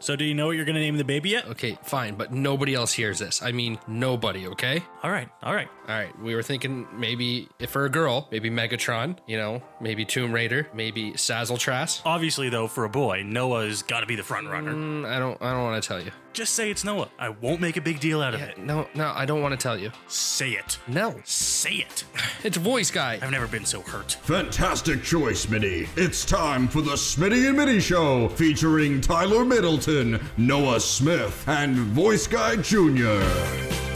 So, do you know what you're going to name the baby yet? Okay, fine, but nobody else hears this. I mean, nobody, okay? All right, all right. All right, we were thinking maybe if for a girl, maybe Megatron, you know, maybe Tomb Raider, maybe Sazzletras. Obviously, though, for a boy, Noah's got to be the front runner. Mm, I don't I don't want to tell you. Just say it's Noah. I won't make a big deal out of it. No, no, I don't want to tell you. Say it. No. Say it. It's voice guy. I've never been so hurt. Fantastic choice, Smitty. It's time for the Smitty and Middy Show, featuring Tyler Middleton, Noah Smith, and Voice Guy Jr.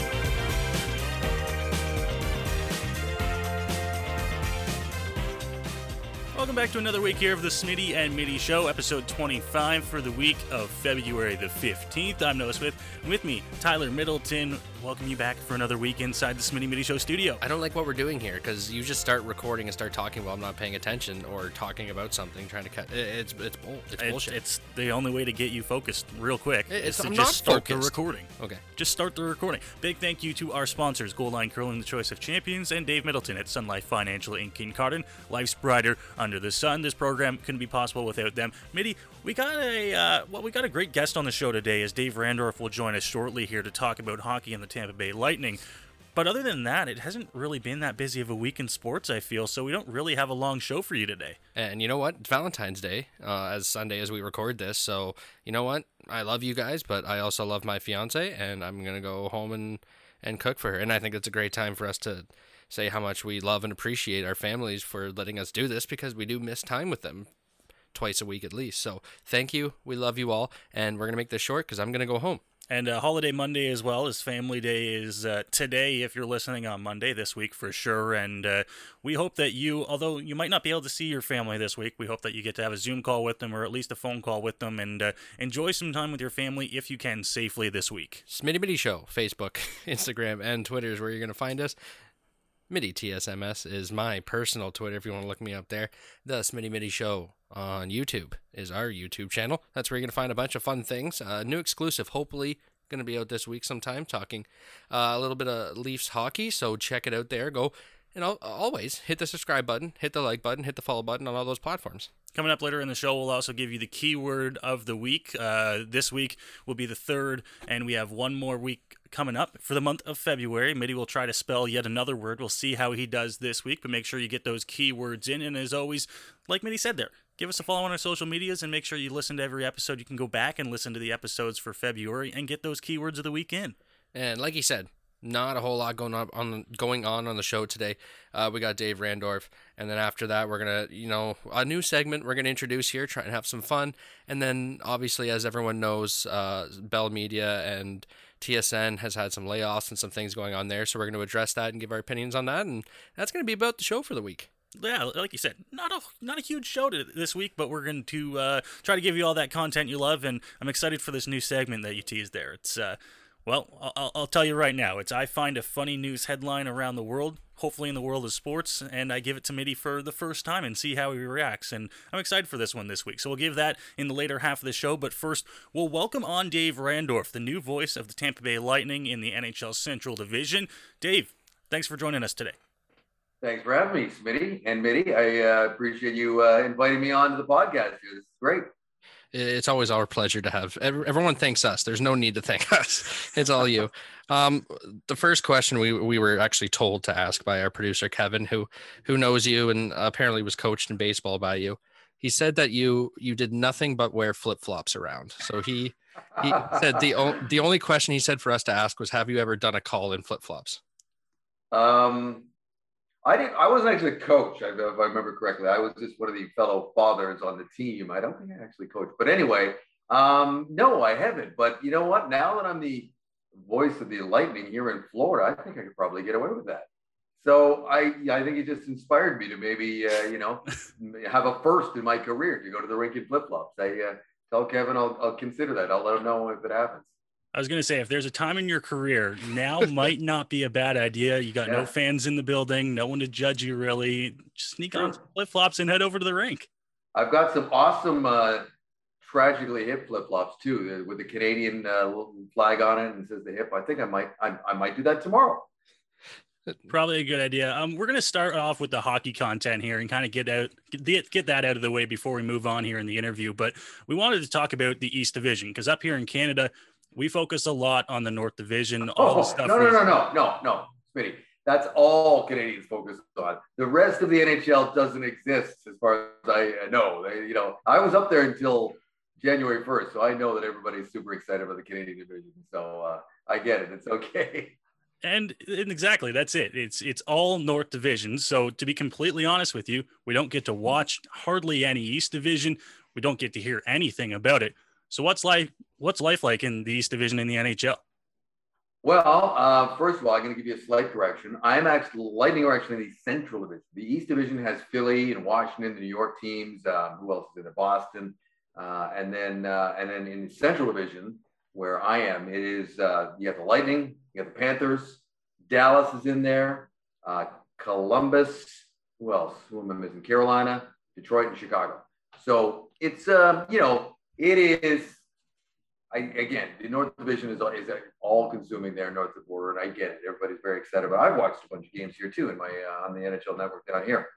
back to another week here of the Smitty and Middy Show, episode 25 for the week of February the 15th. I'm Noah Smith. With me, Tyler Middleton. Welcome you back for another week inside the Smitty Middy Show studio. I don't like what we're doing here because you just start recording and start talking while I'm not paying attention or talking about something, trying to cut. It's it's bull. It's It's, bullshit. it's the only way to get you focused real quick. It- is it's- to I'm just start the recording. okay. Just start the recording. Big thank you to our sponsors, Goldline Curling, the choice of champions, and Dave Middleton at Sun Life Financial in Kincardine. Life's brighter under the sun. This program couldn't be possible without them. Middy, we got a uh, well, we got a great guest on the show today, as Dave Randorf will join us shortly here to talk about hockey and the Tampa Bay Lightning. But other than that, it hasn't really been that busy of a week in sports. I feel so. We don't really have a long show for you today. And you know what? It's Valentine's Day, uh, as Sunday as we record this. So you know what? I love you guys, but I also love my fiance, and I'm gonna go home and and cook for her. And I think it's a great time for us to say how much we love and appreciate our families for letting us do this because we do miss time with them twice a week at least. So thank you. We love you all, and we're gonna make this short because I'm gonna go home. And uh, holiday Monday as well as Family Day is uh, today. If you're listening on Monday this week for sure, and uh, we hope that you, although you might not be able to see your family this week, we hope that you get to have a Zoom call with them or at least a phone call with them, and uh, enjoy some time with your family if you can safely this week. Smitty Middy Show, Facebook, Instagram, and Twitter is where you're going to find us. Middy TSMS is my personal Twitter if you want to look me up there. The Smitty Middy Show on YouTube is our YouTube channel. That's where you're going to find a bunch of fun things. Uh, new exclusive, hopefully, going to be out this week sometime, talking uh, a little bit of Leafs hockey. So check it out there. Go and al- always hit the subscribe button, hit the like button, hit the follow button on all those platforms. Coming up later in the show, we'll also give you the keyword of the week. Uh, this week will be the third, and we have one more week coming up for the month of February. Middy will try to spell yet another word. We'll see how he does this week, but make sure you get those keywords in. And as always, like Middy said there, give us a follow on our social medias and make sure you listen to every episode. You can go back and listen to the episodes for February and get those keywords of the week in. And like he said, not a whole lot going on on going on on the show today. Uh, we got Dave Randorf, and then after that, we're gonna you know a new segment we're gonna introduce here, try and have some fun, and then obviously as everyone knows, uh, Bell Media and TSN has had some layoffs and some things going on there, so we're gonna address that and give our opinions on that, and that's gonna be about the show for the week. yeah, like you said, not a not a huge show to, this week, but we're going to uh, try to give you all that content you love, and I'm excited for this new segment that you teased there. It's uh, well, I'll, I'll tell you right now, it's I find a funny news headline around the world, hopefully in the world of sports, and I give it to Middy for the first time and see how he reacts. And I'm excited for this one this week, so we'll give that in the later half of the show. But first, we'll welcome on Dave Randorf, the new voice of the Tampa Bay Lightning in the NHL Central Division. Dave, thanks for joining us today. Thanks for having me, Smitty and Middy. I uh, appreciate you uh, inviting me on to the podcast. This is great. It's always our pleasure to have everyone thanks us. There's no need to thank us. It's all you. Um, the first question we we were actually told to ask by our producer Kevin, who who knows you and apparently was coached in baseball by you. He said that you you did nothing but wear flip flops around. So he he said the o- the only question he said for us to ask was, "Have you ever done a call in flip flops?" Um, I didn't. I wasn't actually a coach, if I remember correctly. I was just one of the fellow fathers on the team. I don't think I actually coached, but anyway, um, no, I haven't. But you know what? Now that I'm the voice of the Lightning here in Florida, I think I could probably get away with that. So I, I think it just inspired me to maybe, uh, you know, have a first in my career to go to the rink in flip flops. I uh, tell Kevin I'll, I'll consider that. I'll let him know if it happens. I was gonna say, if there's a time in your career, now might not be a bad idea. You got no fans in the building, no one to judge you really. Just sneak on flip flops and head over to the rink. I've got some awesome, uh, tragically hip flip flops too, uh, with the Canadian uh, flag on it and says the hip. I think I might, I, I might do that tomorrow. Probably a good idea. Um, we're gonna start off with the hockey content here and kind of get out get get that out of the way before we move on here in the interview. But we wanted to talk about the East Division because up here in Canada, we focus a lot on the North Division. All oh, the stuff. No, no, no, no, no, no, Smitty. That's all Canadians focus on. The rest of the NHL doesn't exist, as far as I know. They, you know, I was up there until January first, so I know that everybody's super excited about the Canadian division. So uh, I get it. It's okay. And, and exactly that's it. It's it's all North Division. So to be completely honest with you, we don't get to watch hardly any East Division. We don't get to hear anything about it. So what's life what's life like in the East Division in the NHL? Well, uh, first of all, I'm going to give you a slight correction. I'm actually Lightning are actually in the Central Division. The East Division has Philly and Washington, the New York teams. Um, who else is in it? Boston, uh, and then uh, and then in the Central Division, where I am, it is uh, you have the Lightning, you have the Panthers, Dallas is in there, uh, Columbus. Who else? Who am I missing? Carolina, Detroit, and Chicago. So it's um, you know it is I, again, the North Division is, is all consuming there north of the border, and I get it. Everybody's very excited about. It. I've watched a bunch of games here too in my uh, on the NHL Network down here.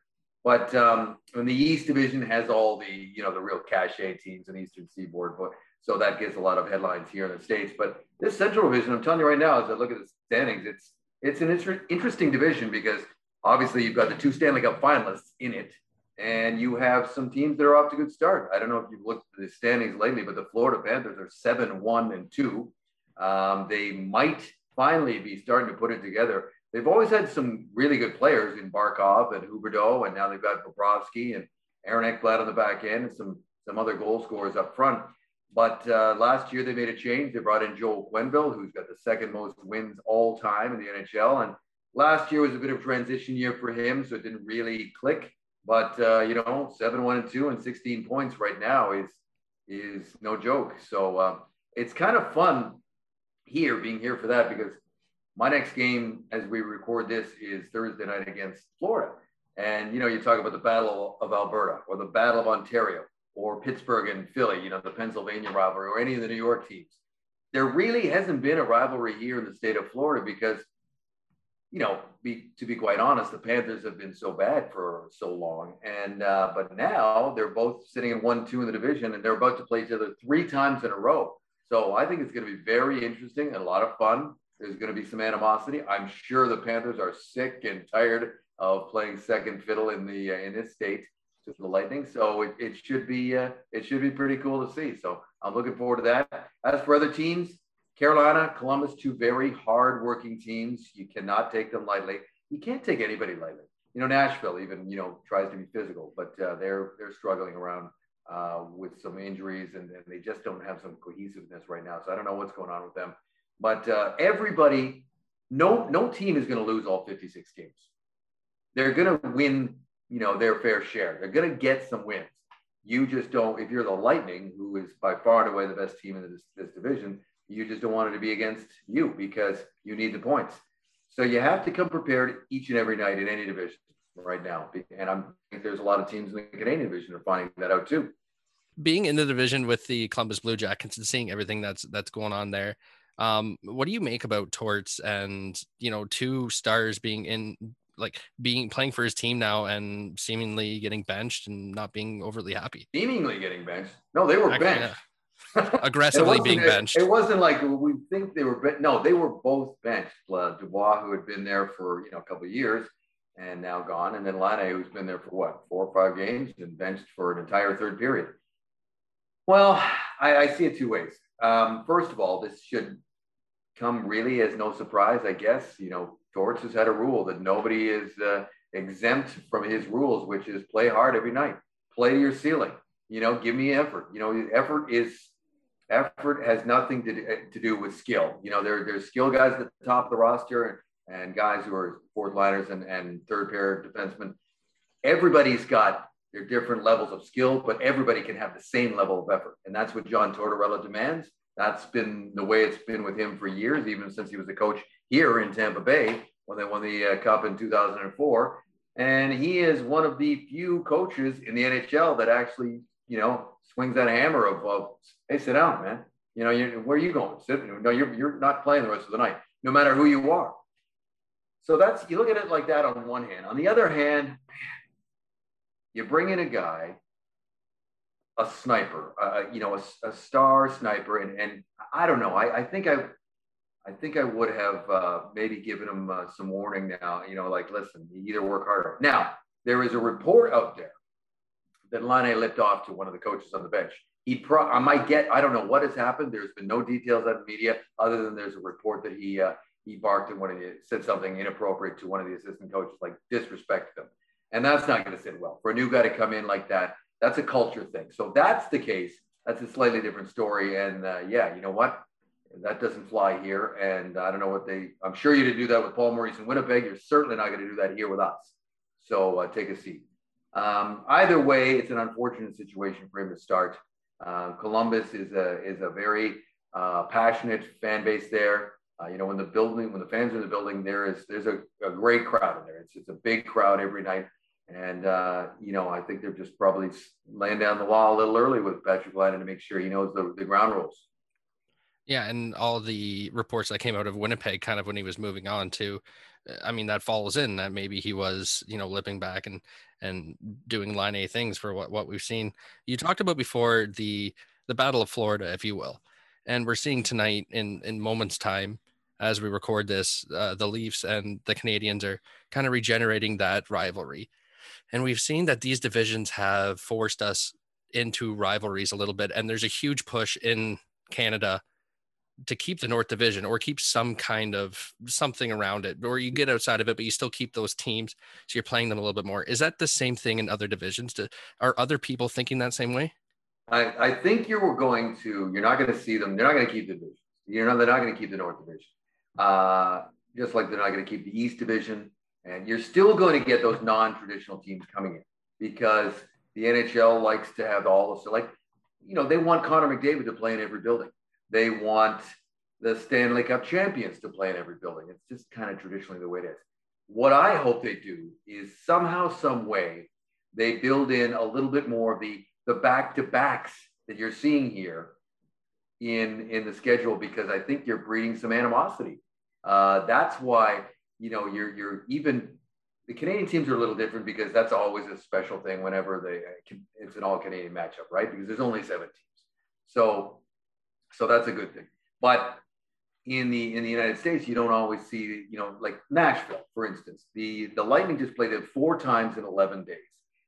But um, when the East Division has all the you know the real cachet teams in Eastern Seaboard, but so that gets a lot of headlines here in the states. But this Central Division, I'm telling you right now, as I look at the standings, it's it's an inter- interesting division because obviously you've got the two Stanley Cup finalists in it, and you have some teams that are off to a good start. I don't know if you've looked at the standings lately, but the Florida Panthers are seven, one, and two. Um, they might finally be starting to put it together. They've always had some really good players in Barkov and Huberdeau, and now they've got Bobrovsky and Aaron Ekblad on the back end, and some some other goal scorers up front. But uh, last year they made a change. They brought in Joel Quenneville, who's got the second most wins all time in the NHL. And last year was a bit of a transition year for him, so it didn't really click. But uh, you know, seven, one, and two, and 16 points right now is is no joke. So uh, it's kind of fun here being here for that because my next game as we record this is Thursday night against Florida. And you know, you talk about the Battle of Alberta or the Battle of Ontario or Pittsburgh and Philly, you know, the Pennsylvania rivalry or any of the New York teams. There really hasn't been a rivalry here in the state of Florida because you know, be, to be quite honest, the Panthers have been so bad for so long, and uh, but now they're both sitting in one, two in the division, and they're about to play each other three times in a row. So I think it's going to be very interesting and a lot of fun. There's going to be some animosity. I'm sure the Panthers are sick and tired of playing second fiddle in the uh, in this state to the Lightning. So it, it should be uh, it should be pretty cool to see. So I'm looking forward to that. As for other teams, Carolina, Columbus, two very hard-working teams. You cannot take them lightly. You can't take anybody lightly. You know, Nashville even you know tries to be physical, but uh, they're they're struggling around uh, with some injuries and, and, they just don't have some cohesiveness right now. So I don't know what's going on with them. But uh, everybody, no no team is going to lose all 56 games. They're going to win, you know, their fair share. They're going to get some wins. You just don't. If you're the Lightning, who is by far and away the best team in this, this division, you just don't want it to be against you because you need the points. So you have to come prepared each and every night in any division right now. And I'm I think there's a lot of teams in the Canadian division are finding that out too. Being in the division with the Columbus Blue Jackets and seeing everything that's that's going on there, um, what do you make about Torts and you know two stars being in like being playing for his team now and seemingly getting benched and not being overly happy? Seemingly getting benched. No, they were Actually, benched. yeah. Aggressively being benched. It, it wasn't like we think they were. Ben- no, they were both benched. Uh, Dubois, who had been there for you know a couple of years and now gone, and then Laine, who's been there for what four or five games and benched for an entire third period. Well, I, I see it two ways. Um, first of all, this should come really as no surprise, I guess. You know, Torts has had a rule that nobody is uh, exempt from his rules, which is play hard every night, play to your ceiling. You know, give me effort. You know, effort is effort has nothing to do, to do with skill. You know, there there's skill guys at the top of the roster and, and guys who are fourth liners and, and third pair defensemen. Everybody's got their different levels of skill, but everybody can have the same level of effort. And that's what John Tortorella demands. That's been the way it's been with him for years, even since he was a coach here in Tampa Bay when they won the uh, Cup in 2004. And he is one of the few coaches in the NHL that actually, you know, swings that hammer of, of hey, sit down, man. You know, you, where are you going? Sit. No, you're, you're not playing the rest of the night, no matter who you are. so that's you look at it like that on one hand. On the other hand, you bring in a guy, a sniper, uh, you know, a, a, star sniper, and and I don't know. I, I think I, I think I would have uh, maybe given him uh, some warning now. You know, like listen, you either work harder. Now there is a report out there that Laine lipped off to one of the coaches on the bench. He pro- I might get I don't know what has happened. There's been no details out of the media other than there's a report that he uh, he barked at one of the said something inappropriate to one of the assistant coaches, like disrespected them. And that's not going to sit well for a new guy to come in like that. That's a culture thing. So that's the case. That's a slightly different story. And uh, yeah, you know what? That doesn't fly here. And I don't know what they, I'm sure you to do that with Paul Maurice in Winnipeg. You're certainly not going to do that here with us. So uh, take a seat. Um, either way, it's an unfortunate situation for him to start. Uh, Columbus is a, is a very uh, passionate fan base there. Uh, you know, when the building, when the fans are in the building, there is there's a, a great crowd in there. It's it's a big crowd every night, and uh, you know, I think they're just probably laying down the law a little early with Patrick Laine to make sure he knows the, the ground rules. Yeah, and all the reports that came out of Winnipeg, kind of when he was moving on to, I mean, that falls in that maybe he was, you know, lipping back and and doing line A things for what what we've seen. You talked about before the the Battle of Florida, if you will, and we're seeing tonight in in moments time as we record this, uh, the Leafs and the Canadiens are kind of regenerating that rivalry. And we've seen that these divisions have forced us into rivalries a little bit. And there's a huge push in Canada to keep the North Division or keep some kind of something around it, or you get outside of it, but you still keep those teams. So you're playing them a little bit more. Is that the same thing in other divisions? Do, are other people thinking that same way? I, I think you're going to, you're not going to see them. They're not going to keep the division. You're not, they're not going to keep the North Division uh, just like they're not going to keep the East Division. And you're still going to get those non-traditional teams coming in because the NHL likes to have all the so like, you know, they want Connor McDavid to play in every building. They want the Stanley Cup champions to play in every building. It's just kind of traditionally the way it is. What I hope they do is somehow, some way, they build in a little bit more of the the back to backs that you're seeing here in in the schedule because I think you're breeding some animosity uh, that's why you know you're you're even the Canadian teams are a little different because that's always a special thing whenever they it's an all Canadian matchup, right? Because there's only seven teams, so so that's a good thing. But in the in the United States, you don't always see you know like Nashville, for instance. The the Lightning just played it four times in 11 days.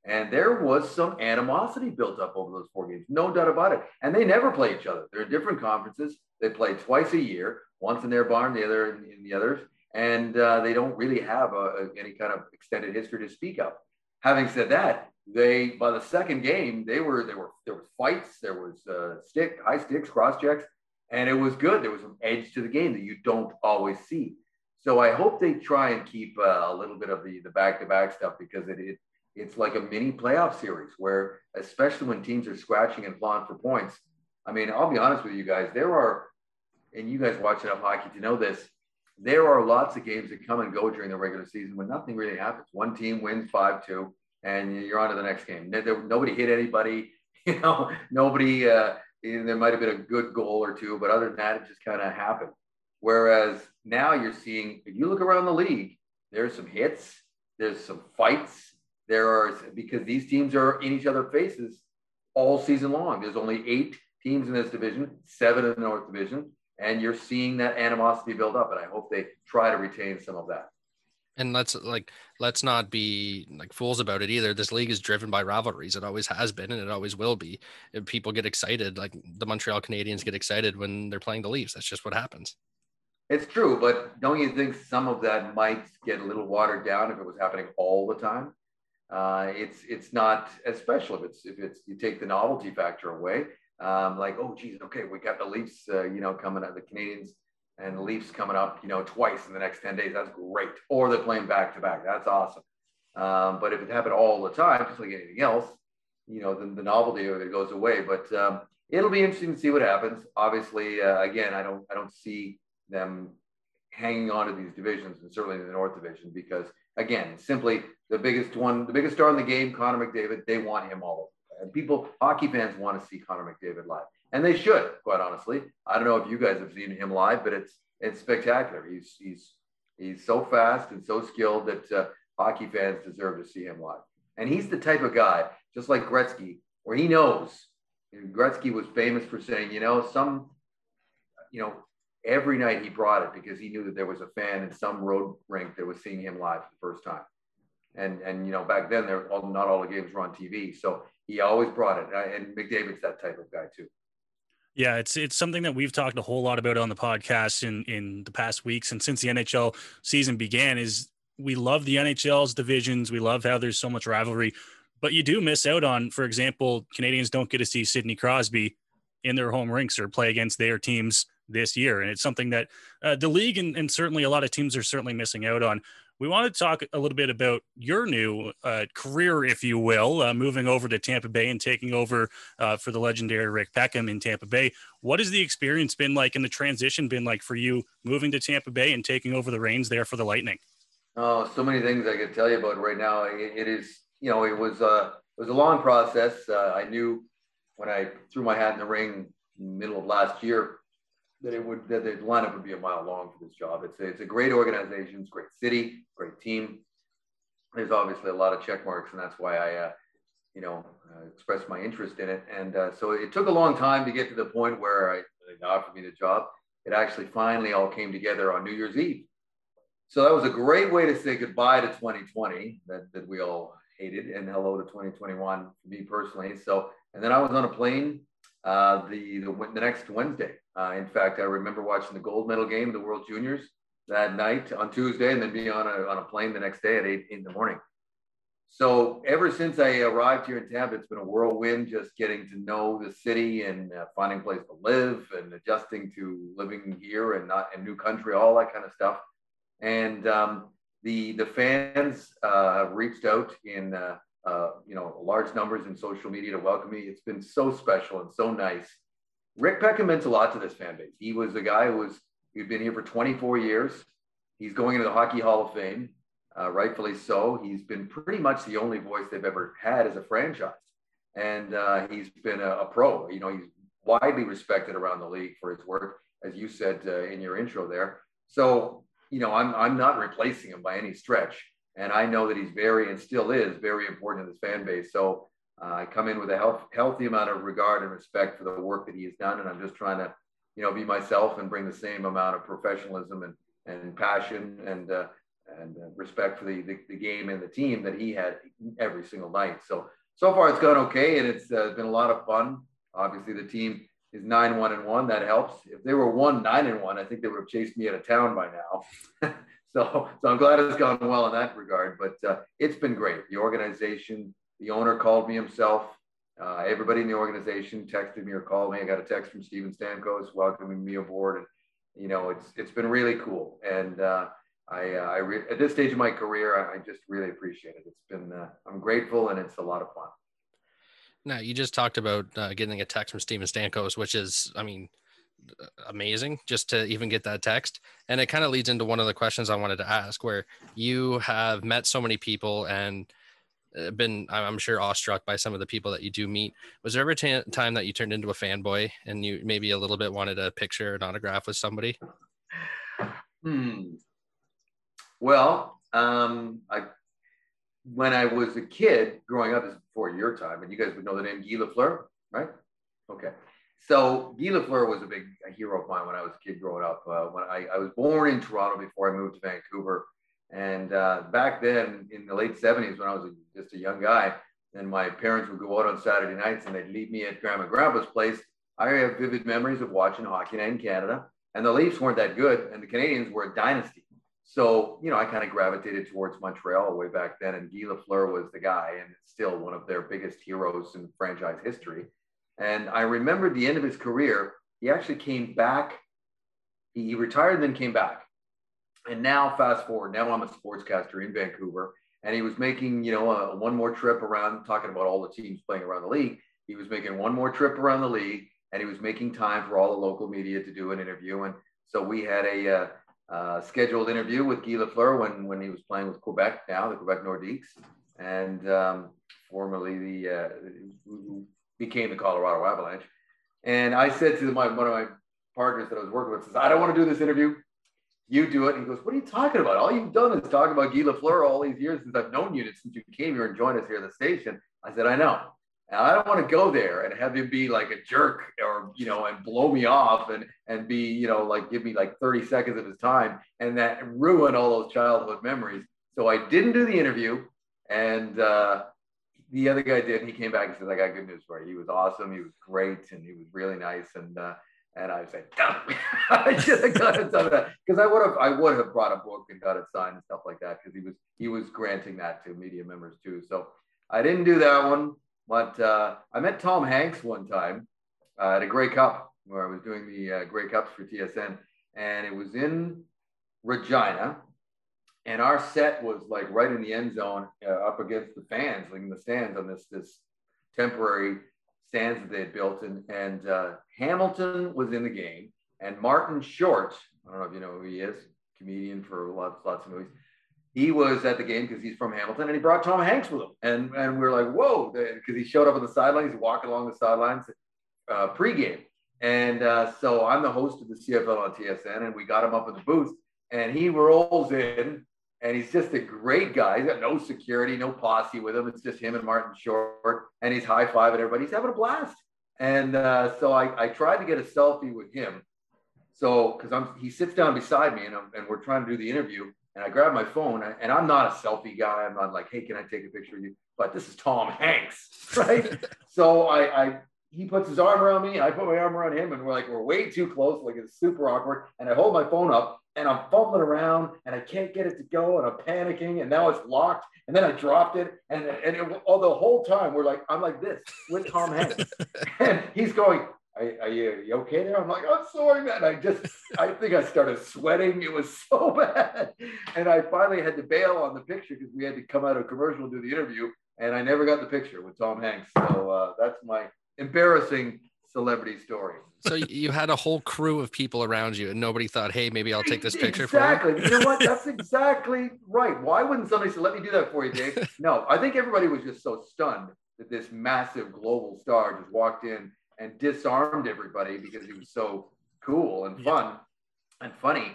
And there was some animosity built up over those four games, no doubt about it. And they never play each other. They're in different conferences. They play twice a year, once in their barn, the other in, in the others. And uh, they don't really have a, a, any kind of extended history to speak of. Having said that, they by the second game they were there were there was fights, there was uh, stick high sticks, cross checks, and it was good. There was some edge to the game that you don't always see. So I hope they try and keep uh, a little bit of the the back to back stuff because it, it it's like a mini playoff series where, especially when teams are scratching and clawing for points. I mean, I'll be honest with you guys. There are, and you guys watch enough hockey to know this. There are lots of games that come and go during the regular season when nothing really happens. One team wins five two, and you're on to the next game. Nobody hit anybody. You know, nobody. Uh, there might have been a good goal or two, but other than that, it just kind of happened. Whereas now you're seeing, if you look around the league, there's some hits, there's some fights, there are because these teams are in each other's faces all season long. There's only eight teams in this division, seven in the North Division, and you're seeing that animosity build up. And I hope they try to retain some of that. And let's like let's not be like fools about it either. This league is driven by rivalries. It always has been, and it always will be. And people get excited, like the Montreal Canadiens get excited when they're playing the Leafs. That's just what happens. It's true, but don't you think some of that might get a little watered down if it was happening all the time? uh, it's it's not as special if it's if it's you take the novelty factor away. Um, like oh geez, okay, we got the Leafs, uh, you know, coming up, the Canadiens and the Leafs coming up, you know, twice in the next ten days. That's great. Or they're playing back to back. That's awesome. Um, but if it happened all the time, just like anything else, you know, then the novelty of it goes away. But um, it'll be interesting to see what happens. Obviously, uh, again, I don't I don't see them hanging on to these divisions, and certainly in the North Division, because again, simply the biggest one, the biggest star in the game, Connor McDavid. They want him all over. And people, hockey fans want to see Connor McDavid live, and they should, quite honestly. I don't know if you guys have seen him live, but it's it's spectacular. He's he's He's so fast and so skilled that uh, hockey fans deserve to see him live. And he's the type of guy, just like Gretzky, where he knows. Gretzky was famous for saying, you know, some, you know, every night he brought it because he knew that there was a fan in some road rink that was seeing him live for the first time. And and you know back then there all, not all the games were on TV, so he always brought it. And McDavid's that type of guy too. Yeah, it's it's something that we've talked a whole lot about on the podcast in in the past weeks and since the NHL season began is we love the NHL's divisions, we love how there's so much rivalry, but you do miss out on for example, Canadians don't get to see Sidney Crosby in their home rinks or play against their teams this year and it's something that uh, the league and, and certainly a lot of teams are certainly missing out on we want to talk a little bit about your new uh, career, if you will, uh, moving over to Tampa Bay and taking over uh, for the legendary Rick Peckham in Tampa Bay. What has the experience been like and the transition been like for you moving to Tampa Bay and taking over the reins there for the Lightning? Oh, so many things I could tell you about right now. it, it is, you know, it was uh, it was a long process. Uh, I knew when I threw my hat in the ring in the middle of last year that it would that the lineup would be a mile long for this job. It's a, it's a great organization, it's a great city, great team. There's obviously a lot of check marks, and that's why I, uh, you know, uh, expressed my interest in it. And uh, so it took a long time to get to the point where I, they offered me the job. It actually finally all came together on New Year's Eve. So that was a great way to say goodbye to 2020 that, that we all hated and hello to 2021 for me personally. So, and then I was on a plane uh, the, the, the next Wednesday. Uh, in fact, I remember watching the gold medal game, the World Juniors, that night on Tuesday, and then being on a, on a plane the next day at eight in the morning. So ever since I arrived here in Tampa, it's been a whirlwind. Just getting to know the city and uh, finding a place to live and adjusting to living here and not in new country, all that kind of stuff. And um, the the fans uh, have reached out in uh, uh, you know, large numbers in social media to welcome me. It's been so special and so nice. Rick Peckham meant a lot to this fan base. He was a guy who was, he'd been here for 24 years. He's going into the Hockey Hall of Fame, uh, rightfully so. He's been pretty much the only voice they've ever had as a franchise. And uh, he's been a, a, pro. You know, he's widely respected around the league for his work, as you said uh, in your intro there. So, you know, I'm, I'm not replacing him by any stretch. And I know that he's very and still is very important to this fan base. So uh, I come in with a health, healthy amount of regard and respect for the work that he has done. And I'm just trying to, you know, be myself and bring the same amount of professionalism and, and passion and, uh, and uh, respect for the, the, the, game and the team that he had every single night. So, so far it's gone okay. And it's uh, been a lot of fun. Obviously the team is nine, one and one. That helps. If they were one, nine and one, I think they would have chased me out of town by now. So, so I'm glad it's gone well in that regard. But uh, it's been great. The organization, the owner called me himself. Uh, everybody in the organization texted me or called me. I got a text from Steven Stamkos welcoming me aboard, and you know, it's it's been really cool. And uh, I, uh, I re- at this stage of my career, I, I just really appreciate it. It's been uh, I'm grateful, and it's a lot of fun. Now, you just talked about uh, getting a text from Steven Stamkos, which is, I mean, amazing just to even get that text. And it kind of leads into one of the questions I wanted to ask, where you have met so many people and been, I'm sure, awestruck by some of the people that you do meet. Was there ever a time that you turned into a fanboy and you maybe a little bit wanted a picture, an autograph with somebody? Hmm. Well, um, I when I was a kid growing up, is before your time, and you guys would know the name Guy Lafleur, right? Okay. So Guy Lafleur was a big a hero of mine when I was a kid growing up. Uh, when I, I, was born in Toronto before I moved to Vancouver, and uh, back then in the late '70s, when I was a, just a young guy, and my parents would go out on Saturday nights and they'd leave me at Grandma and Grandpa's place. I have vivid memories of watching Hockey Night in Canada, and the Leafs weren't that good, and the Canadiens were a dynasty. So, you know, I kind of gravitated towards Montreal way back then, and Guy Lafleur was the guy, and still one of their biggest heroes in franchise history. And I remember the end of his career, he actually came back. He retired and then came back. And now, fast forward, now I'm a sportscaster in Vancouver. And he was making, you know, a, one more trip around, talking about all the teams playing around the league. He was making one more trip around the league, and he was making time for all the local media to do an interview. And so we had a uh, uh, scheduled interview with Guy Lafleur when when he was playing with Quebec now, the Quebec Nordiques, and um, formerly the uh, became the Colorado Avalanche. And I said to my, one of my partners that I was working with, says, I don't want to do this interview. You do it. And he goes, what are you talking about? All you've done is talk about Guy Lafleur all these years since I've known you, since you came here and joined us here at the station. I said, I know. And I don't want to go there and have him be like a jerk or, you know, and blow me off and, and be, you know, like give me like 30 seconds of his time and that ruin all those childhood memories. So I didn't do the interview. And uh, the other guy did. He came back and said, I got good news for you. He was awesome. He was great. And he was really nice. And, uh, and I said, I should have got it done that because I would have, I would have brought a book and got it signed and stuff like that because he was, he was granting that to media members too. So I didn't do that one, but uh, I met Tom Hanks one time uh, at a Grey Cup where I was doing the uh, Grey Cups for TSN, and it was in Regina, and our set was like right in the end zone, uh, up against the fans, like in the stands on this this temporary stands that they had built, and and uh, Hamilton was in the game, and Martin Short, I don't know if you know who he is, comedian for lots lots of movies he was at the game because he's from Hamilton and he brought Tom Hanks with him. And, and we are like, whoa, because he showed up on the sidelines, he's walking along the sidelines uh, pregame. And uh, so I'm the host of the CFL on TSN, and we got him up in the booth, and he rolls in, and he's just a great guy. He's got no security, no posse with him. It's just him and Martin Short, and he's high fiving everybody. He's having a blast. And uh, so I, I tried to get a selfie with him. So because I'm he sits down beside me, and, I'm, and we're trying to do the interview, and I grab my phone, and I'm not a selfie guy. I'm not like, hey, can I take a picture of you? But this is Tom Hanks, right? so I, I, he puts his arm around me, I put my arm around him, and we're like, we're way too close, like it's super awkward. And I hold my phone up, and I'm fumbling around, and I can't get it to go, and I'm panicking, and now it's locked. And then I dropped it, and and it, all the whole time we're like, I'm like this with Tom Hanks, and he's going, are, are, you, are, you, okay there? I'm like, I'm sorry, man. I just, I think I started sweating. It was so bad. And I finally had to bail on the picture because we had to come out of commercial and do the interview. And I never got the picture with Tom Hanks. So uh, that's my embarrassing celebrity story. so you had a whole crew of people around you and nobody thought, hey, maybe I'll take this picture exactly. for you. You know what? That's exactly right. Why wouldn't somebody say, let me do that for you, Dave? No, I think everybody was just so stunned that this massive global star just walked in and disarmed everybody because he was so cool and fun yeah. and funny.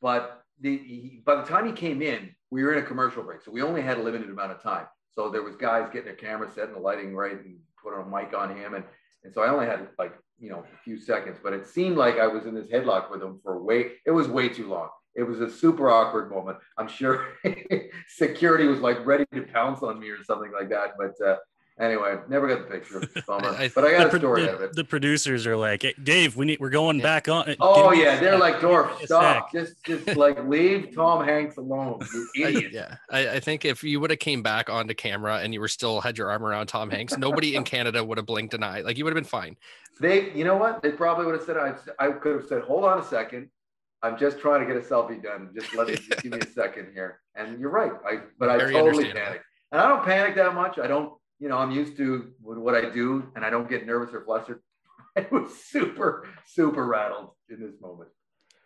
But the, he, by the time he came in, we were in a commercial break, so we only had a limited amount of time. So there was guys getting their camera set and the lighting right and put a mic on him, and and so I only had like you know a few seconds, but it seemed like I was in this headlock with him for way. It was way too long. It was a super awkward moment. I'm sure security was like ready to pounce on me or something like that. But uh, Anyway, never got the picture. Bummer. I, but I got a story the, out of it. The producers are like, hey, Dave, we need we're going yeah. back on. Oh yeah, they're like, Dorf, stop. Just just like leave Tom Hanks alone, you idiot. I, yeah. I, I think if you would have came back onto camera and you were still had your arm around Tom Hanks, nobody in Canada would have blinked an eye. Like you would have been fine. They, you know what? They probably would have said, I, I could have said, hold on a second. I'm just trying to get a selfie done. Just let me just give me a second here. And you're right. I but Very I totally panicked. And I don't panic that much. I don't you know, I'm used to what I do and I don't get nervous or flustered. I was super, super rattled in this moment.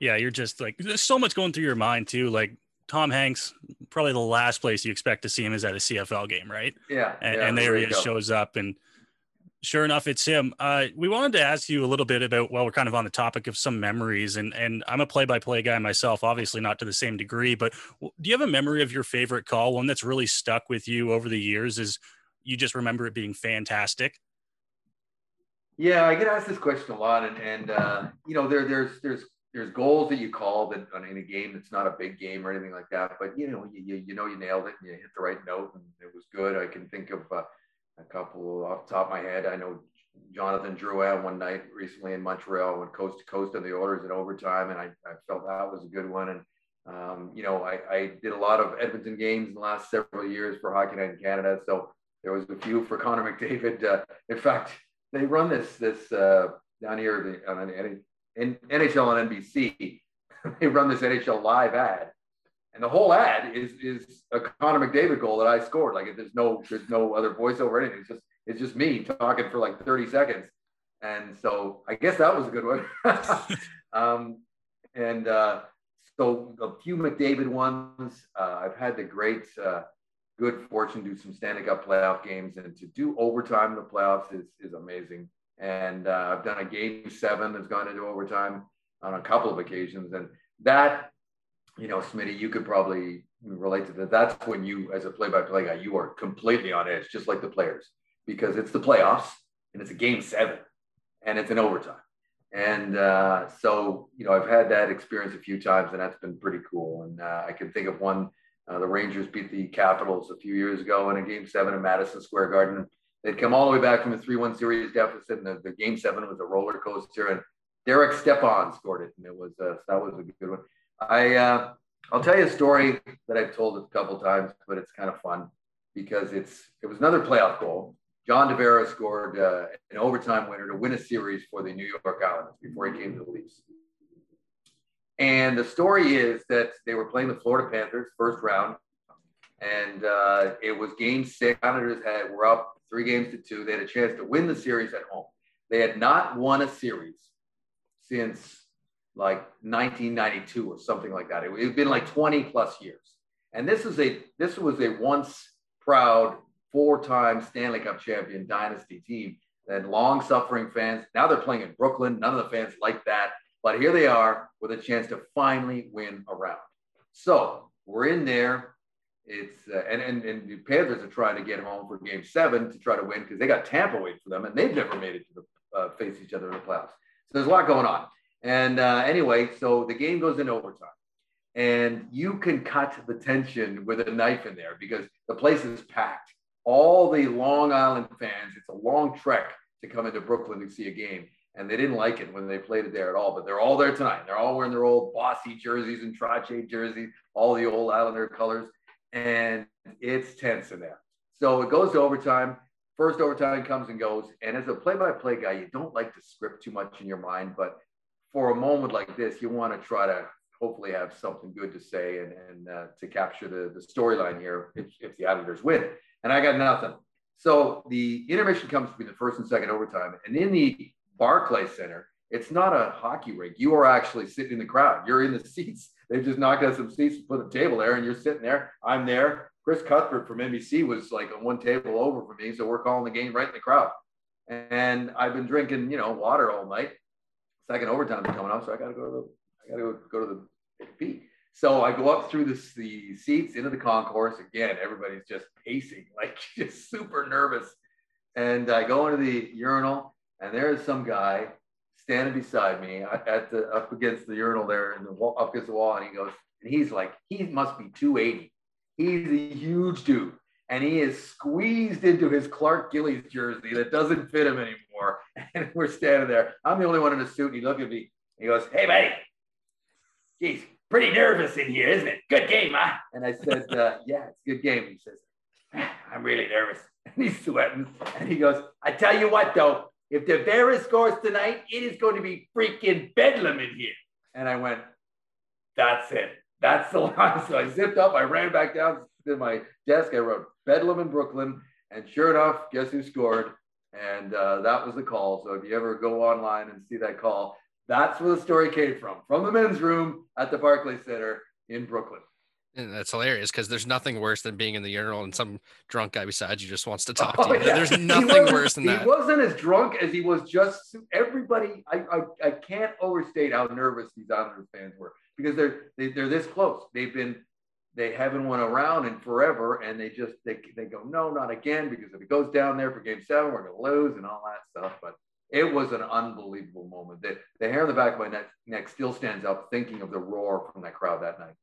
Yeah, you're just like, there's so much going through your mind too. Like Tom Hanks, probably the last place you expect to see him is at a CFL game, right? Yeah. And, yeah, and there he shows up and sure enough, it's him. Uh, we wanted to ask you a little bit about, well, we're kind of on the topic of some memories and, and I'm a play by play guy myself, obviously not to the same degree, but do you have a memory of your favorite call? One that's really stuck with you over the years is you just remember it being fantastic? Yeah, I get asked this question a lot, and and uh, you know there there's there's there's goals that you call that in a game that's not a big game or anything like that, but you know you you know you nailed it and you hit the right note and it was good. I can think of uh, a couple off the top of my head. I know Jonathan Drouin one night recently in Montreal went coast to coast on the orders in overtime, and I, I felt that was a good one. And um, you know I, I did a lot of Edmonton games in the last several years for Hockey Night in Canada, so there was a few for Connor McDavid. Uh, in fact, they run this this uh, down here on in NHL on NBC. they run this NHL live ad, and the whole ad is is a Connor McDavid goal that I scored. Like there's no there's no other voiceover or anything. It's just it's just me talking for like 30 seconds. And so I guess that was a good one. um, and uh, so a few McDavid ones. Uh, I've had the great uh, good fortune to do some Stanley Cup playoff games and to do overtime in the playoffs is, is amazing. And uh, I've done a game seven that's gone into overtime on a couple of occasions. And that you know, Smitty, you could probably relate to that. That's when you, as a play-by-play guy, you are completely on edge, just like the players, because it's the playoffs and it's a game seven and it's an overtime. And uh, so, you know, I've had that experience a few times, and that's been pretty cool. And uh, I can think of one: uh, the Rangers beat the Capitals a few years ago in a Game Seven in Madison Square Garden. They'd come all the way back from a three-one series deficit, and the, the Game Seven was a roller coaster. And Derek Stepan scored it, and it was uh, that was a good one. I uh, I'll tell you a story that I've told a couple times, but it's kind of fun because it's it was another playoff goal. John Tavares scored uh, an overtime winner to win a series for the New York Islanders before he came to the Leafs. And the story is that they were playing the Florida Panthers first round, and uh, it was Game Six. Islanders had were up three games to two. They had a chance to win the series at home. They had not won a series since like 1992 or something like that. It had been like 20 plus years. And this is a this was a once proud four-time Stanley Cup champion dynasty team that long-suffering fans. Now they're playing in Brooklyn. None of the fans like that, but here they are with a chance to finally win a round. So we're in there. It's uh, and, and and the Panthers are trying to get home for Game Seven to try to win because they got Tampa waiting for them, and they've never made it to the uh, face each other in the playoffs. So there's a lot going on. And uh, anyway, so the game goes into overtime. And you can cut the tension with a knife in there because the place is packed. All the Long Island fans, it's a long trek to come into Brooklyn to see a game. And they didn't like it when they played it there at all, but they're all there tonight. They're all wearing their old Bossy jerseys and Trottier jerseys, all the old Islander colors. And it's tense in there. So it goes to overtime. First overtime comes and goes. And as a play by play guy, you don't like to script too much in your mind, but for a moment like this, you want to try to hopefully have something good to say and, and uh, to capture the, the storyline here if, if the Islanders win. And I got nothing. So the intermission comes between the first and second overtime. And in the Barclay Center, it's not a hockey rink. You are actually sitting in the crowd. You're in the seats. They've just knocked out some seats and put a table there, and you're sitting there. I'm there. Chris Cuthbert from NBC was like on one table over from me. So we're calling the game right in the crowd. And I've been drinking, you know, water all night second overtime is coming up, so I got to go to the I got to go, go to the pee. So I go up through the, the seats into the concourse. Again, everybody's just pacing, like just super nervous. And I go into the urinal, and there is some guy standing beside me at the up against the urinal there, and the wall, up against the wall, and he goes, and he's like, he must be 280. He's a huge dude, and he is squeezed into his Clark Gillies jersey that doesn't fit him anymore. And we're standing there. I'm the only one in a suit. And he looked at me. He goes, Hey, buddy. Geez, pretty nervous in here, isn't it? Good game, huh? And I said, uh, Yeah, it's a good game. He says, I'm really nervous. And he's sweating. And he goes, I tell you what, though, if Tavares scores tonight, it is going to be freaking bedlam in here. And I went, That's it. That's the line. So I zipped up. I ran back down to my desk. I wrote Bedlam in Brooklyn. And sure enough, guess who scored? And uh, that was the call. So if you ever go online and see that call, that's where the story came from, from the men's room at the Barclays Center in Brooklyn. And that's hilarious because there's nothing worse than being in the urinal and some drunk guy beside you just wants to talk oh, to you. Yeah. There's nothing worse than that. He wasn't as drunk as he was just everybody. I, I, I can't overstate how nervous these Islanders fans were because they're they, are they are this close. They've been they haven't won around in forever, and they just they, they go no, not again because if it goes down there for Game Seven, we're going to lose and all that stuff. But it was an unbelievable moment. The, the hair on the back of my neck, neck still stands up thinking of the roar from that crowd that night.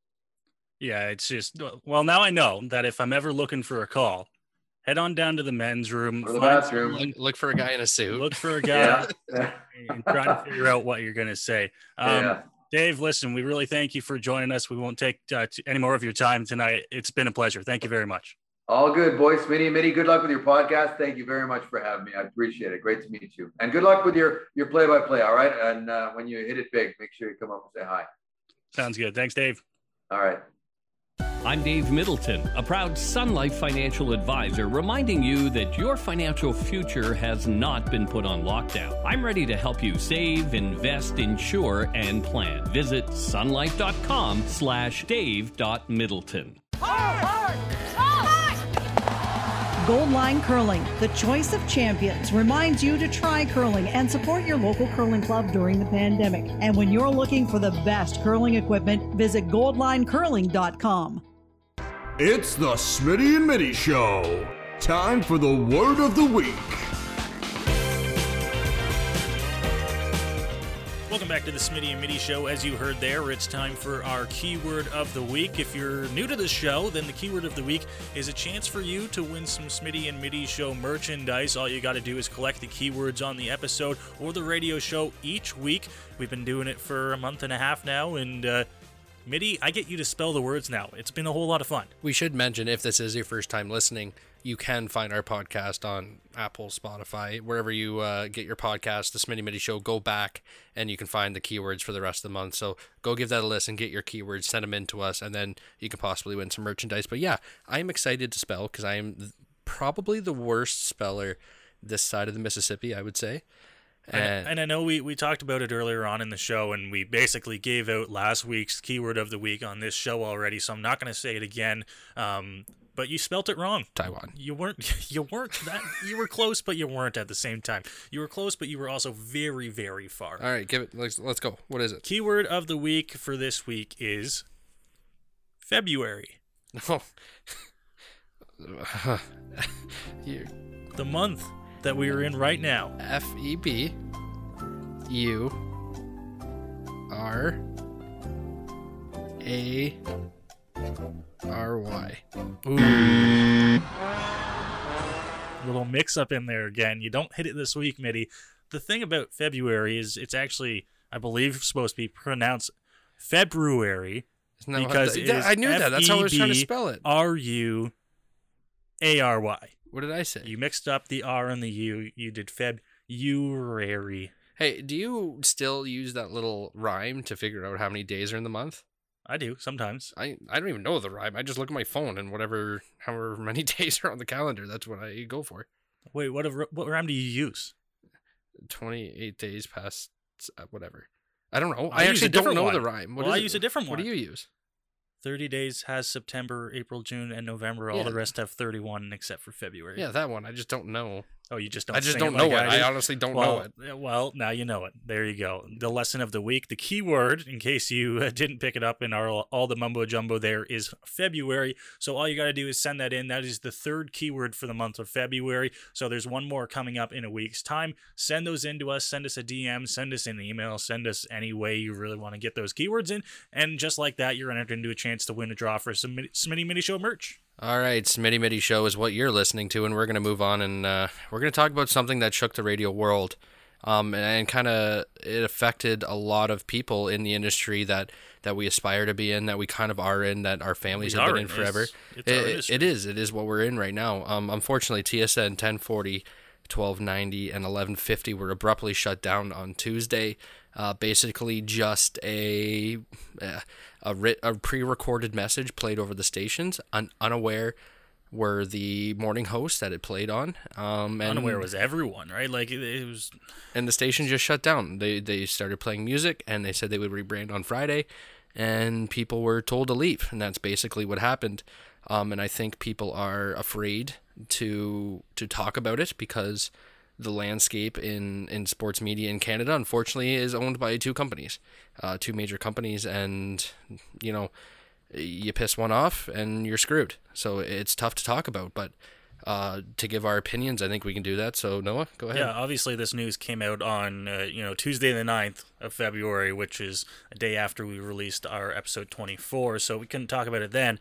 Yeah, it's just well now I know that if I'm ever looking for a call, head on down to the men's room, the bathroom, look, look, for a guy in a suit, look for a guy, yeah. and try to figure out what you're going to say. Um, yeah. Dave, listen, we really thank you for joining us. We won't take uh, any more of your time tonight. It's been a pleasure. Thank you very much. All good, boys. Smitty and Middy, good luck with your podcast. Thank you very much for having me. I appreciate it. Great to meet you. And good luck with your your play by play. All right. And uh, when you hit it big, make sure you come up and say hi. Sounds good. Thanks, Dave. All right. I'm Dave Middleton, a proud Sun Life financial advisor, reminding you that your financial future has not been put on lockdown. I'm ready to help you save, invest, insure, and plan. Visit sunlife.com slash dave.middleton. Goldline Curling, the choice of champions, reminds you to try curling and support your local curling club during the pandemic. And when you're looking for the best curling equipment, visit goldlinecurling.com. It's the Smitty and Middy Show. Time for the word of the week. Welcome back to the Smitty and Middy Show. As you heard there, it's time for our keyword of the week. If you're new to the show, then the keyword of the week is a chance for you to win some Smitty and Middy Show merchandise. All you got to do is collect the keywords on the episode or the radio show each week. We've been doing it for a month and a half now, and uh, Middy, I get you to spell the words now. It's been a whole lot of fun. We should mention if this is your first time listening, you can find our podcast on Apple, Spotify, wherever you uh, get your podcast, The Smitty Middy Show. Go back and you can find the keywords for the rest of the month. So go give that a listen, get your keywords, send them in to us, and then you can possibly win some merchandise. But yeah, I'm excited to spell because I am probably the worst speller this side of the Mississippi, I would say. And, and, I know we, we talked about it earlier on in the show, and we basically gave out last week's keyword of the week on this show already, so I'm not going to say it again. Um, but you spelt it wrong. Taiwan. You weren't. You weren't that. You were close, but you weren't at the same time. You were close, but you were also very, very far. All right, give it. Let's let's go. What is it? Keyword of the week for this week is February. Oh. The month that we are in right now. F E B U R A R Y. Ooh. Little mix up in there again. You don't hit it this week, Middy. The thing about February is it's actually, I believe, supposed to be pronounced February because I knew that. That's how I was trying to spell it. R U A R Y. What did I say? You mixed up the R and the U. You did February. Hey, do you still use that little rhyme to figure out how many days are in the month? I do sometimes. I, I don't even know the rhyme. I just look at my phone and whatever, however many days are on the calendar, that's what I go for. Wait, what what rhyme do you use? Twenty eight days past uh, whatever. I don't know. I, I actually don't know one. the rhyme. What well, I use a different one. What do you use? 30 days has September, April, June, and November. All Yeah. the rest have 31 except for February. Yeah, that one. I just don't know. Oh, you just don't. I just don't it know like it. I, I honestly don't well, know it. Well, now you know it. There you go. The lesson of the week. The key word, in case you uh, didn't pick it up in our all the mumbo jumbo, there is February. So all you got to do is send that in. That is the third keyword for the month of February. So there's one more coming up in a week's time. Send those in to us. Send us a DM. Send us an email. Send us any way you really want to get those keywords in. And just like that, you're entered into a chance to win a draw for some Smitty Middy Show merch. All right, Smitty Middy Show is what you're listening to, and we're going to move on and uh, we're going to talk about something that shook the radio world. Um, and, and kind of it affected a lot of people in the industry that, that we aspire to be in, that we kind of are in, that our families We have been in in. forever. It's- it's It- it is. It is what we're in right now. Um, unfortunately, TSN 1040, 1290, and 1150 were abruptly shut down on Tuesday. Uh, basically, just a uh, a, writ- a pre-recorded message played over the stations, un- unaware were the morning hosts that it played on. Um, and Unaware was everyone, right? Like it, it was. and the station just shut down. They they started playing music, and they said they would rebrand on Friday, and people were told to leave, and that's basically what happened. Um, and I think people are afraid to to talk about it because the landscape in, in sports media in Canada, unfortunately, is owned by two companies, uh, two major companies, and you know, you piss one off and you're screwed. So it's tough to talk about, but uh, to give our opinions, I think we can do that. So Noah, go ahead. Yeah, obviously this news came out on uh, you know Tuesday the 9th of February, which is a day after we released our episode 24, so we couldn't talk about it then.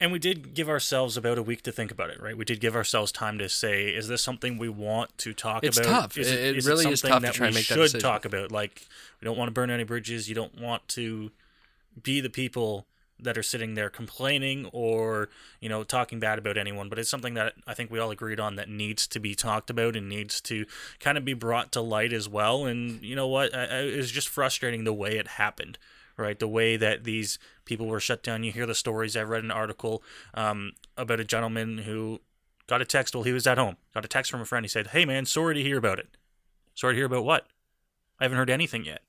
And we did give ourselves about a week to think about it, right? We did give ourselves time to say, is this something we want to talk It's about? It's tough. Is It- it is really is something tough to that try and we make that should talk about. Like, we don't want to burn any bridges. You don't want to be the people that are sitting there complaining or you know talking bad about anyone but it's something that i think we all agreed on that needs to be talked about and needs to kind of be brought to light as well and you know what I, I, it was just frustrating the way it happened right? The way that these people were shut down. You hear the stories. I read an article um, about a gentleman who got a text while he was at home. Got a text from a friend. He said hey man sorry to hear about it. Sorry to hear about what? I haven't heard anything yet.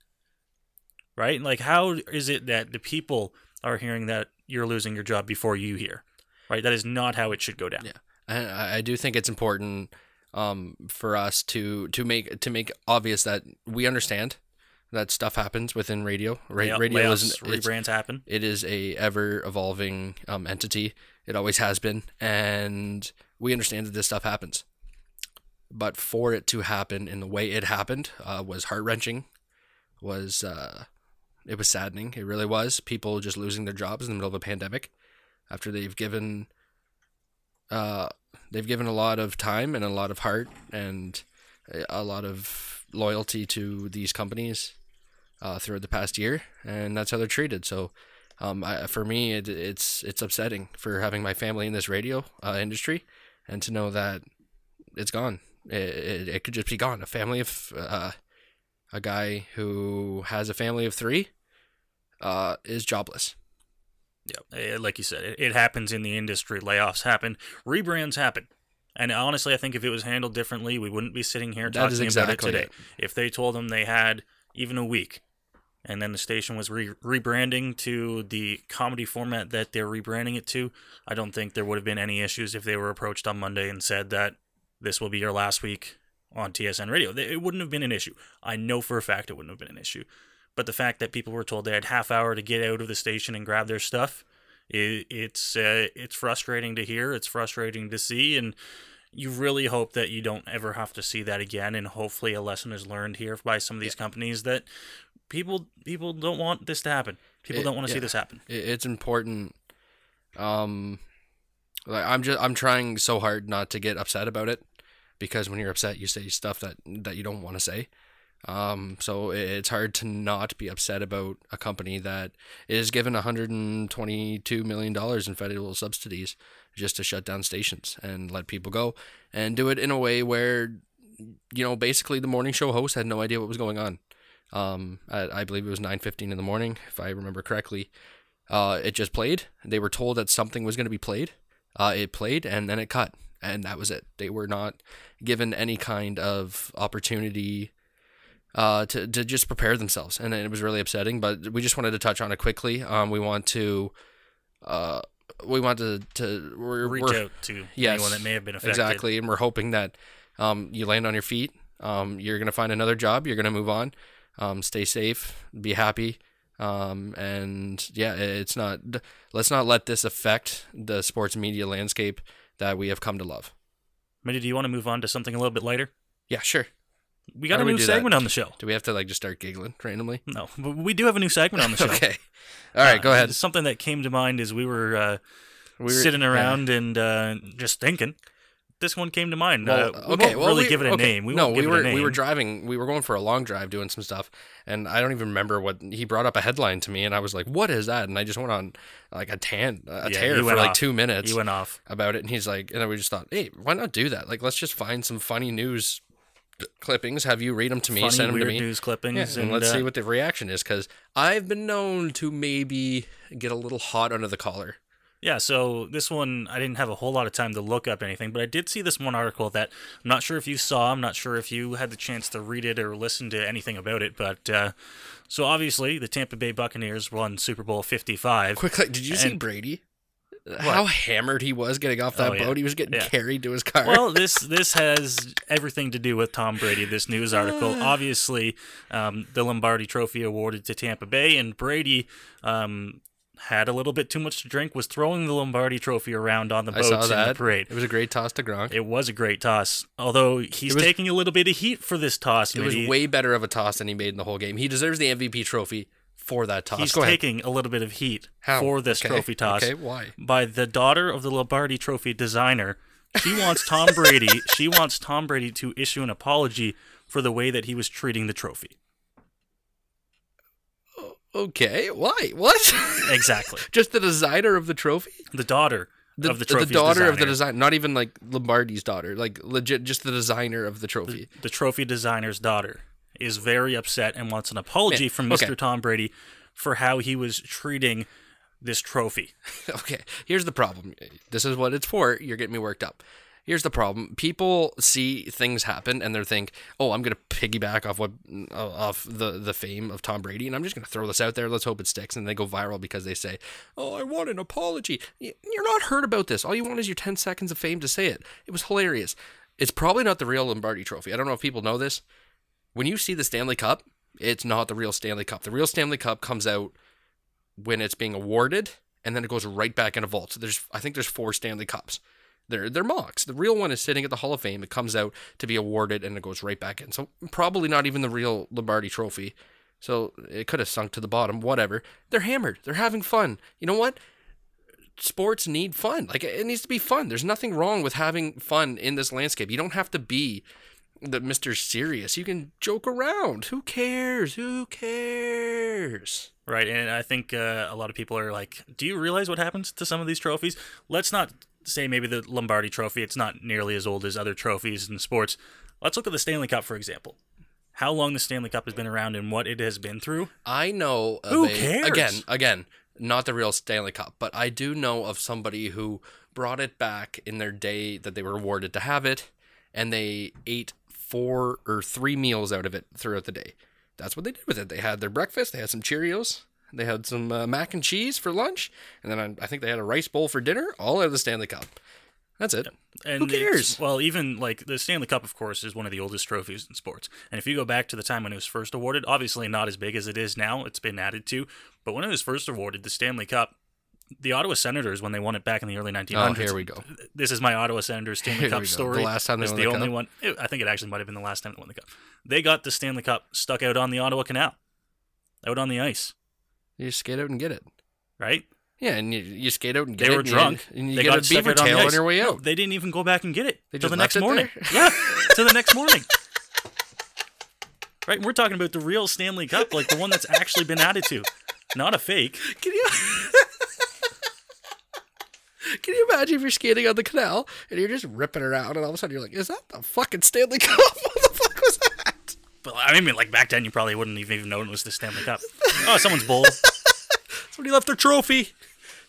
Right? Like how is it that the people are hearing that you're losing your job before you hear? Right? That is not how it should go down. Yeah. I, I do think it's important um, for us to to make to make obvious that we understand that stuff happens within radio. Ra- Yeah, radio is layoffs, an, it's- rebrands happen. it is a ever evolving um, entity. It always has been, and we understand that this stuff happens. But for it to happen in the way it happened uh, was heart wrenching. Was uh, it was saddening? It really was. People just losing their jobs in the middle of a pandemic after they've given uh, they've given a lot of time and a lot of heart and a lot of loyalty to these companies uh, throughout the past year, and that's how they're treated. So, um, I, for me, it, it's it's upsetting for having my family in this radio uh, industry, and to know that it's gone. It, it, it could just be gone. A family of uh, a guy who has a family of three uh, is jobless. Yeah, eh, like you said, it, it happens in the industry. Layoffs happen, rebrands happen. And honestly, I think if it was handled differently, we wouldn't be sitting here That talking exactly about it today. it. If they told them they had even a week, and then the station was re- rebranding to the comedy format that they're rebranding it to, I don't think there would have been any issues if they were approached on Monday and said that this will be your last week on TSN radio. It wouldn't have been an issue. I know for a fact it wouldn't have been an issue. But the fact that people were told they had half hour to get out of the station and grab their stuff, it, it's uh, it's frustrating to hear. It's frustrating to see, and you really hope that you don't ever have to see that again. And hopefully, a lesson is learned here by some of these companies that people people don't want this to happen. People It- don't want to see this happen. it's important um like i'm just i'm trying so hard not to get upset about it because when you're upset you say stuff that that you don't want to say um so it's hard to not be upset about a company that is given 122 million dollars in federal subsidies just to shut down stations and let people go and do it in a way where you know basically the morning show host had no idea what was going on um I, I believe it was 9:15 in the morning if i remember correctly uh, it just played. They were told that something was going to be played. Uh, it played and then it cut, and that was it. They were not given any kind of opportunity uh, to to just prepare themselves, and it was really upsetting. But we just wanted to touch on it quickly. Um, we want to. Uh, we want to, to we're, Reach we're- out to Yes, anyone that may have been affected. Exactly, and we're hoping that um, you land on your feet. Um, you're gonna find another job. You're gonna move on. Um, stay safe. Be happy. Um, and yeah, it's not. Let's not let this affect the sports media landscape that we have come to love. Middy, do you want to move on to something a little bit lighter? Yeah, sure. We got a new do that? segment on the show. Do we have to like just start giggling randomly? No, but we do have a new segment on the show. Okay. All right, go Uh, ahead. Something that came to mind as we were, uh, We were- sitting yeah. around and uh, just thinking. This one came to mind. Well, uh, we okay, won't well, really we- give it a okay, name. We no, won't we give were it a name. we were driving. We were going for a long drive doing some stuff, and I don't even remember what he brought up a headline to me, and I was like, "What is that?" And I just went on like a tan a Yeah, tear for went like off. two minutes You went off. about it, and he's like, and then we just thought, "Hey, why not do that? Like, let's just find some funny news clippings, have you read them to me, Funny, send them to me." news clippings. Yeah, and, and let's uh, see what the reaction is, because I've been known to maybe get a little hot under the collar. Yeah, so this one, I didn't have a whole lot of time to look up anything, but I did see this one article that I'm not sure if you saw. I'm not sure if you had the chance to read it or listen to anything about it. But uh, so obviously, the Tampa Bay Buccaneers won Super Bowl 55. Quickly, did you see And- Brady? How hammered he was getting off that Oh, yeah. boat. He was getting Yeah. carried to his car. well, this this has everything to do with Tom Brady. This news article, obviously, um, the Lombardi Trophy awarded to Tampa Bay, and Brady um, had a little bit too much to drink. Was throwing the Lombardi Trophy around on the I boats in the parade. It was a great toss to Gronk. It, was a great toss, although he's was- taking a little bit of heat for this toss. It was way better of a toss than he made in the whole game. He deserves the MVP trophy for that toss. He's taking a little bit of heat How? for this Okay, trophy toss. okay, why? By the daughter of the Lombardi Trophy designer. She wants Tom Brady. she wants Tom Brady to issue an apology for the way that he was treating the trophy. Okay, why? What? Exactly. Just the designer of the trophy? The daughter The, of the trophy. daughter of the design, not even like Lombardi's daughter, like legit, just the designer of the trophy. The trophy designer's daughter is very upset and wants an apology Man, from Mr. okay. Tom Brady for how he was treating this trophy. okay, here's the problem. This is what it's for. You're getting me worked up. Here's the problem: people see things happen and they think, "Oh, I'm gonna piggyback off what uh, off the the fame of Tom Brady, and I'm just gonna throw this out there. Let's hope it sticks." And they go viral because they say, "Oh, I want an apology." You're not hurt about this. All you want is your 10 seconds of fame to say it. It was hilarious. It's probably not the real Lombardi Trophy. I don't know if people know this. When you see the Stanley Cup, it's not the real Stanley Cup. The real Stanley Cup comes out when it's being awarded, and then it goes right back in a vault. There's, I think, there's four Stanley Cups. They're they're mocks. The real one is sitting at the Hall of Fame. It comes out to be awarded and it goes right back in. So probably not even the real Lombardi Trophy. So it could have sunk to the bottom. Whatever. They're hammered. They're having fun. You know what? Sports need fun. Like it needs to be fun. There's nothing wrong with having fun in this landscape. You don't have to be the Mr. Serious. You can joke around. Who cares? Who cares? Right, and I think uh, a lot of people are like, "Do you realize what happens to some of these trophies?" Let's not say maybe the Lombardi Trophy. It's not nearly as old as other trophies in sports. Let's look at the Stanley Cup, for example. How long the Stanley Cup has been around and what it has been through. I know. Of Who a, cares? Again, again, not the real Stanley Cup, but I do know of somebody who brought it back in their day that they were awarded to have it, and they ate four or three meals out of it throughout the day. That's what they did with it. They had their breakfast. They had some Cheerios. They had some uh, mac and cheese for lunch, and then I, I think they had a rice bowl for dinner. All out of the Stanley Cup. That's it. And Who cares? Well, even like the Stanley Cup, of course, is one of the oldest trophies in sports. And if you go back to the time when it was first awarded, obviously not as big as it is now, it's been added to. But when it was first awarded, the Stanley Cup, the Ottawa Senators, when they won it back in the early 1900s. Oh, here we go. This is my Ottawa Senators Stanley Cup story. The last time they won the the only cup? one. it- I think it actually might have been the last time they won the cup. They got the Stanley Cup stuck out on the Ottawa Canal, out on the ice, You just skate out and get it. right? Yeah, and you, you skate out and get They it. They were and you- drunk. and you they get got a beaver on tail on ice. your way No, out. they didn't even go back and get it They till the next morning. Yeah, till the next morning. Right, we're talking about the real Stanley Cup, like the one that's actually been added to, not a fake. Can you? Can you imagine if you're skating on the canal and you're just ripping around, and all of a sudden you're like, "Is that the fucking Stanley Cup? what the fuck was that?" But I mean, like back then, you probably wouldn't even even know it was the Stanley Cup. Oh, someone's bowl. Somebody left their trophy.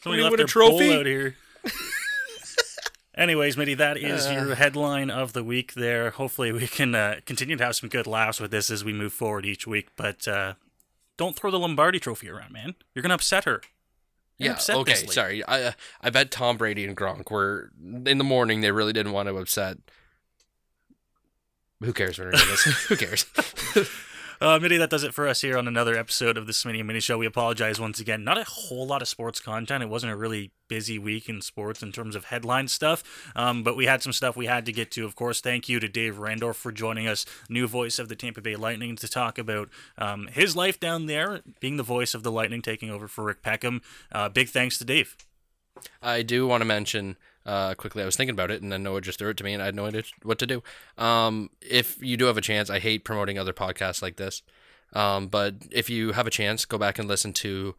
Somebody left their a trophy? bowl out here. Anyways, Middy, that is your headline of the week. There, hopefully, we can uh, continue to have some good laughs with this as we move forward each week. But uh, don't throw the Lombardi Trophy around, man. You're gonna upset her. Yeah. upset Okay. Sorry. I uh, I bet Tom Brady and Gronk were in the morning. They really didn't want to upset. Who cares when this? Who cares? Uh, Middy, that does it for us here on another episode of the Smitty and Middy Show. We apologize once again. Not a whole lot of sports content. It wasn't a really busy week in sports in terms of headline stuff, um, but we had some stuff we had to get to. Of course, thank you to Dave Randorf for joining us, new voice of the Tampa Bay Lightning, to talk about um, his life down there, being the voice of the Lightning, taking over for Rick Peckham. Uh, big thanks to Dave. I do want to mention uh, quickly. I was thinking about it, and then Noah just threw it to me, and I had no idea what to do. Um, if you do have a chance, I hate promoting other podcasts like this, um, but if you have a chance, go back and listen to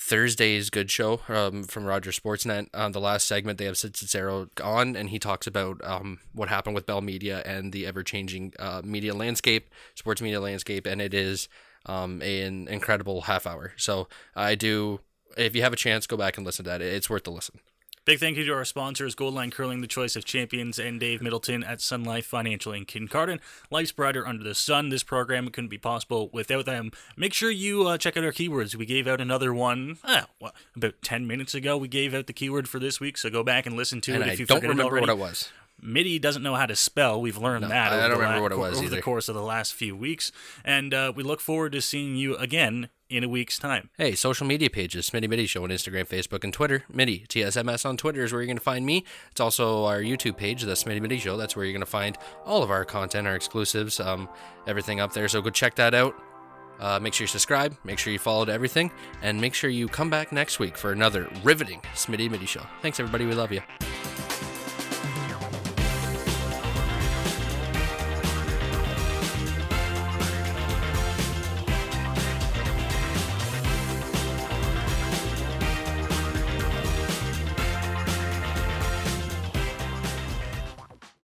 Thursday's Good Show um, from Roger Sportsnet. On the last segment, they have Sid Seixeiro on, and he talks about um, what happened with Bell Media and the ever-changing uh, media landscape, sports media landscape, and it is um, an incredible half hour. So I do. If you have a chance, go back and listen to that. It's worth the listen. Big thank you to our sponsors, Goldline Curling, the choice of champions, and Dave Middleton at Sun Life Financial in Kincardine. Life's brighter under the sun. This program couldn't be possible without them. Make sure you uh, check out our keywords. We gave out another one ah, what, about 10 minutes ago. We gave out the keyword for this week, so go back and listen to and it I if you don't forgot it remember already. what it was. Middy doesn't know how to spell. We've learned No, that I over, don't the, remember la- what it was over the course of the last few weeks. And uh, we look forward to seeing you again in a week's time. Hey, social media pages, Smitty Middy Show on Instagram, Facebook, and Twitter. Middy, TSMS on Twitter is where you're going to find me. It's also our YouTube page, The Smitty Middy Show. That's where you're going to find all of our content, our exclusives, um, everything up there. So go check that out. Uh, make sure you subscribe, make sure you follow to everything, and make sure you come back next week for another riveting Smitty Middy Show. Thanks, everybody. We love you.